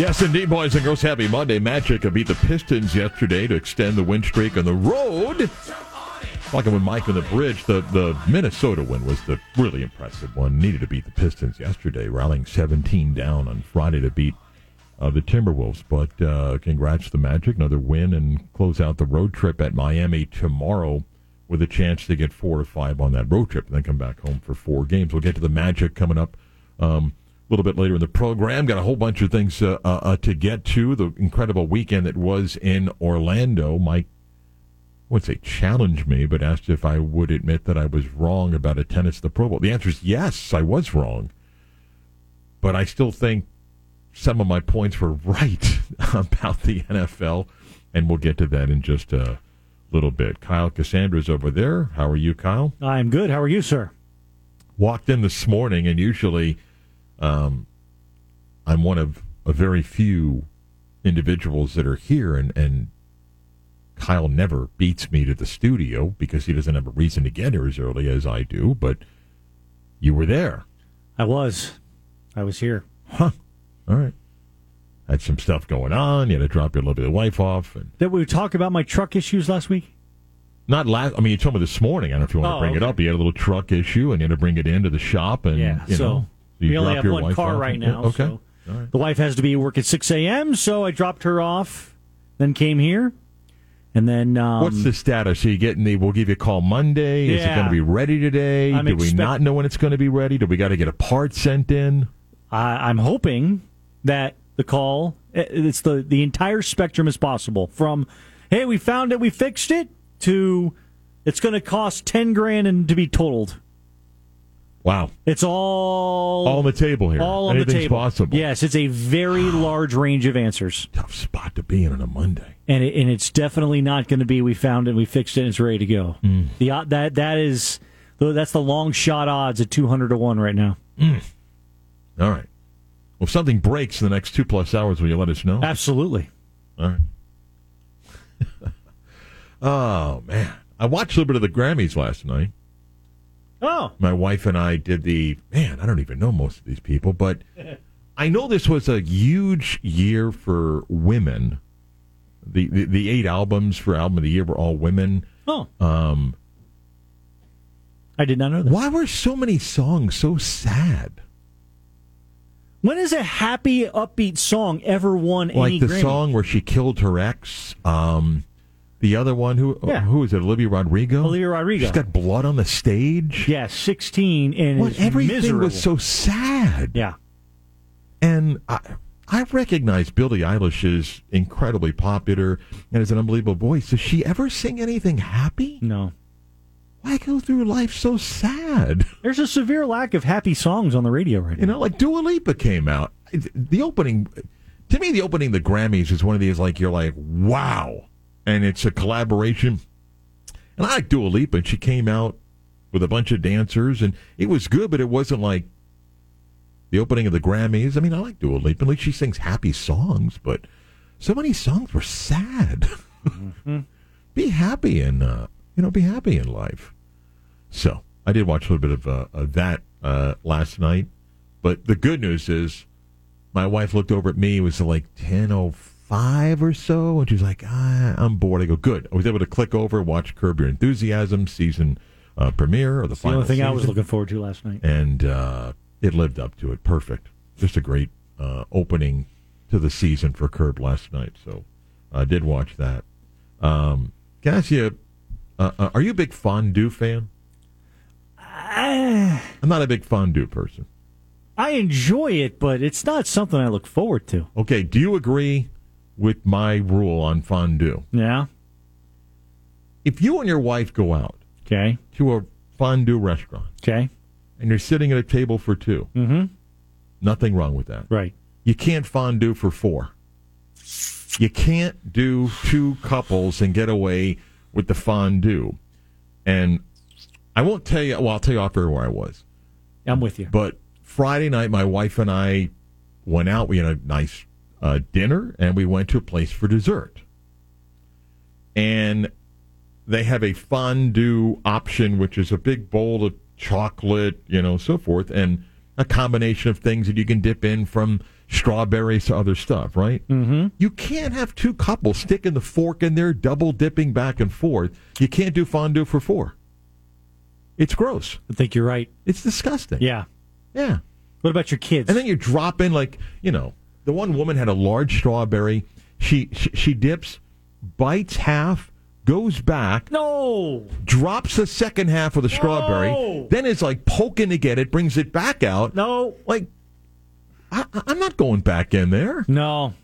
Yes, indeed, boys and girls. Happy Monday. Magic beat the Pistons yesterday to extend the win streak on the road. Talking with Mike on the bridge, the, the Minnesota win was the really impressive one. Needed to beat the Pistons yesterday, rallying 17 down on Friday to beat uh, the Timberwolves. But uh, congrats to the Magic. Another win and close out the road trip at Miami tomorrow with a chance to get four or five on that road trip and then come back home for four games. We'll get to the Magic coming up um, little bit later in the program. Got a whole bunch of things uh, uh, uh to get to. The incredible weekend that was in Orlando. Mike I would say challenge me, but asked if I would admit that I was wrong about attendance at the Pro Bowl. The answer is yes, I was wrong. But I still think some of my points were right about the NFL, and we'll get to that in just a little bit. Kyle Cassandra's over there. How are you, Kyle? I'm good. How are you, sir? Walked in this morning, and usually um, I'm one of a very few individuals that are here, and, and Kyle never beats me to the studio because he doesn't have a reason to get here as early as I do, but you were there. I was. I was here. Huh. All right. Had some stuff going on. You had to drop your lovely wife off. And Did we talk about my truck issues last week? Not last. I mean, you told me this morning. I don't know if you want Oh, to bring it up. You had a little truck issue, and you had to bring it into the shop. And Yeah, you so know, we only have your one car off right now. Okay. So right. the wife has to be at work at 6 a.m., so I dropped her off, then came here, and then. Um, What's the status? Are you getting the? We'll give you a call Monday. Is it going to be ready today? I'm Do we not know when it's going to be ready? Do we got to get a part sent in? I, I'm hoping that the call, eh, it's the, the entire spectrum is possible from, hey, we found it, we fixed it, to it's going to cost 10 grand and to be totaled. Wow. It's all All on the table here. all on Anything's the table. possible. Yes, it's a very large range of answers, Tough spot to be in on a Monday. and it, and it's definitely not going to be we found it, we fixed it, and it's ready to go. Mm. The that that is that's the long shot odds at two hundred to one right now. All right. Well, if something breaks in the next two plus hours, will you let us know? Absolutely. All right. oh man, I watched a little bit of the Grammys last night. Oh, My wife and I did the man. I don't even know most of these people, but I know this was a huge year for women. The the, the eight albums for album of the year were all women. oh, Um, I did not know that. why were so many songs so sad? When has a happy, upbeat song ever won Like any the Grammy? song where she killed her ex. Um, the other one who uh, Yeah. who is it? Olivia Rodrigo. Olivia Rodrigo. She's got blood on the stage. Yeah, sixteen and Well, everything miserable. was so sad. yeah. And I, I recognize Billie Eilish is incredibly popular and has an unbelievable voice. Does she ever sing anything happy? No, Why go through life so sad? there's a severe lack of happy songs on the radio right now. You know, like Dua Lipa came out. The opening, to me, the opening of the Grammys is one of these like you're like, wow, and it's a collaboration. And I like Dua Lipa, and she came out with a bunch of dancers, and it was good, but it wasn't like the opening of the Grammys. I mean, I like Dua Lipa. At least she sings happy songs, but so many songs were sad. be happy and uh, you know, be happy in life. So I did watch a little bit of, uh, of that uh, last night. But the good news is, my wife looked over at me. It was like ten oh five or so, and she's like, ah, "I'm bored." I go, "Good." I was able to click over, watch Curb Your Enthusiasm season uh, premiere or the the final only thing I was looking forward to last night. and uh, it lived up to it. Perfect. Just a great uh, opening to the season for Curb last night. So I did watch that. Um, can I ask you, uh, uh, are you a big fondue fan? I'm not a big fondue person. I enjoy it, but it's not something I look forward to. Okay, do you agree with my rule on fondue? Yeah. If you and your wife go out Okay. to a fondue restaurant Okay. and you're sitting at a table for 2 Mm-hmm. nothing wrong with that. Right. You can't fondue for four. You can't do two couples and get away with the fondue. And I won't tell you, well, I'll tell you off air where I was. I'm with you. But Friday night, my wife and I went out. We had a nice uh, dinner and we went to a place for dessert. And they have a fondue option, which is a big bowl of chocolate, you know, so forth, and a combination of things that you can dip in from strawberries to other stuff, right? Mm-hmm. You can't have two couples sticking the fork in there, double dipping back and forth. You can't do fondue for four. It's gross. I think you're right. It's disgusting. Yeah. Yeah. What about your kids? And then you drop in like you know the one woman had a large strawberry. She she, she dips, bites half, goes back, no. drops the second half of the strawberry, No. then is like poking to get it, brings it back out. No. Like I, I'm not going back in there. No.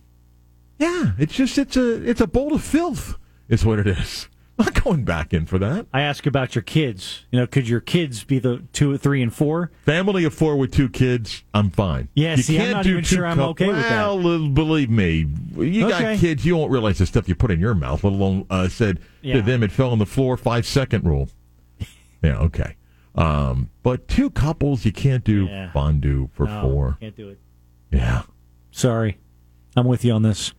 Yeah, it's just it's a it's a bowl of filth. Is what it is. I'm not going back in for that. I ask about your kids. You know, could your kids be the two, three, and four? Family of four with two kids, I'm fine. Yeah, you see, I'm can't do even two sure I'm okay with that. Well, believe me, you got kids. You won't realize the stuff you put in your mouth. Let alone uh, said Yeah. to them, it fell on the floor. Five second rule. yeah, okay. Um, but two couples, you can't do Yeah. fondue for No, four. Can't do it. Yeah. Sorry. I'm with you on this.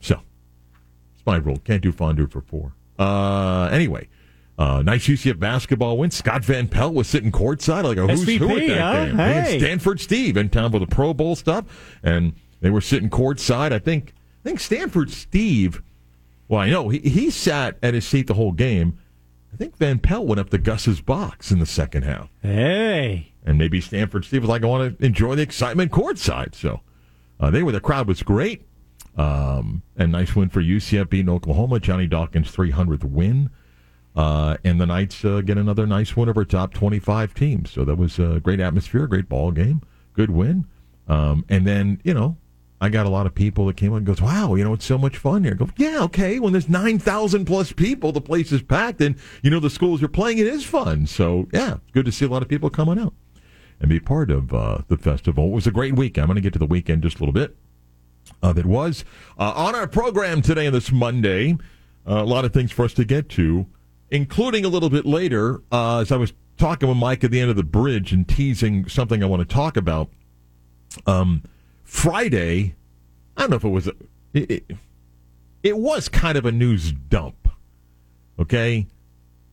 So it's my rule. Can't do fondue for four. Uh, anyway. Uh, nice UCF basketball win. Scott Van Pelt was sitting courtside like a who's who at that huh? game. Hey. Stanford Steve in town for the Pro Bowl stuff, and they were sitting courtside. I think I think Stanford Steve. Well, I know he, he sat at his seat the whole game. I think Van Pelt went up to Gus's box in the second half, Hey. and maybe Stanford Steve was like, "I want to enjoy the excitement courtside." So uh, they were. The crowd was great. Um, and nice win for UCF beating Oklahoma. Johnny Dawkins' 300th win. Uh, and the Knights uh, get another nice win over top 25 teams. So that was a great atmosphere, great ball game, good win. Um, and then, you know, I got a lot of people that came up and goes, wow, you know, it's so much fun here. I go, yeah, okay. When there's 9,000 plus people, the place is packed and, you know, the schools you're playing, it is fun. So, yeah, good to see a lot of people coming out and be part of uh, the festival. It was a great weekend. I'm going to get to the weekend just a little bit uh, that was. Uh, on our program today and this Monday, uh, a lot of things for us to get to, including a little bit later, uh, as I was talking with Mike at the end of the bridge and teasing something I want to talk about. Um, Friday, I don't know if it was, a, it, it, it was kind of a news dump. Okay?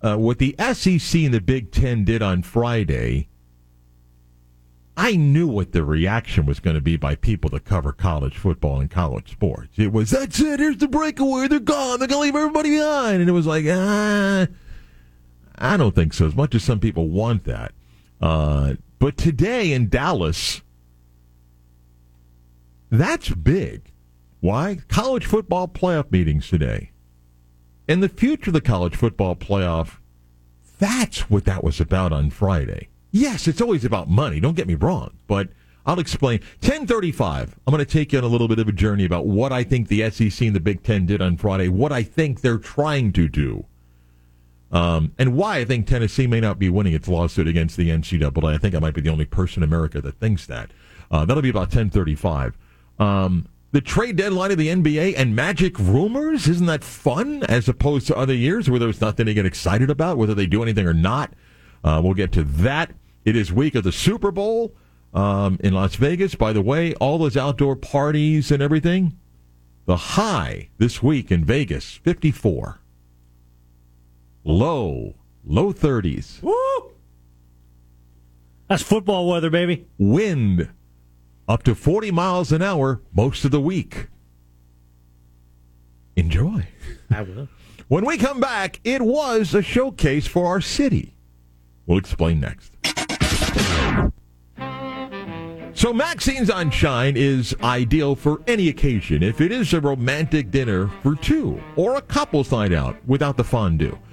Uh, what the SEC and the Big Ten did on Friday I knew what the reaction was going to be by people that cover college football and college sports. It was, that's it, here's the breakaway, they're gone, they're going to leave everybody behind. And it was like, ah, I don't think so, as much as some people want that. Uh, but today in Dallas, that's big. Why? College football playoff meetings today. And the future of the college football playoff, that's what that was about on Friday. Yes, it's always about money. Don't get me wrong, but I'll explain. 1035. I'm going to take you on a little bit of a journey about what I think the SEC and the Big Ten did on Friday, what I think they're trying to do, um, and why I think Tennessee may not be winning its lawsuit against the NCAA. I think I might be the only person in America that thinks that. Uh, that'll be about 1035. Um, the trade deadline of the NBA and magic rumors, isn't that fun as opposed to other years where there's nothing to get excited about, whether they do anything or not? Uh, we'll get to that. It is week of the Super Bowl um, in Las Vegas. By the way, all those outdoor parties and everything. The high this week in Vegas, 54. Low, low 30s. Woo! That's football weather, baby. Wind up to 40 miles an hour most of the week. Enjoy. I will. When we come back, it was a showcase for our city. We'll explain next. So, Maxine's on Shine is ideal for any occasion. If it is a romantic dinner for two or a couple's night out without the fondue.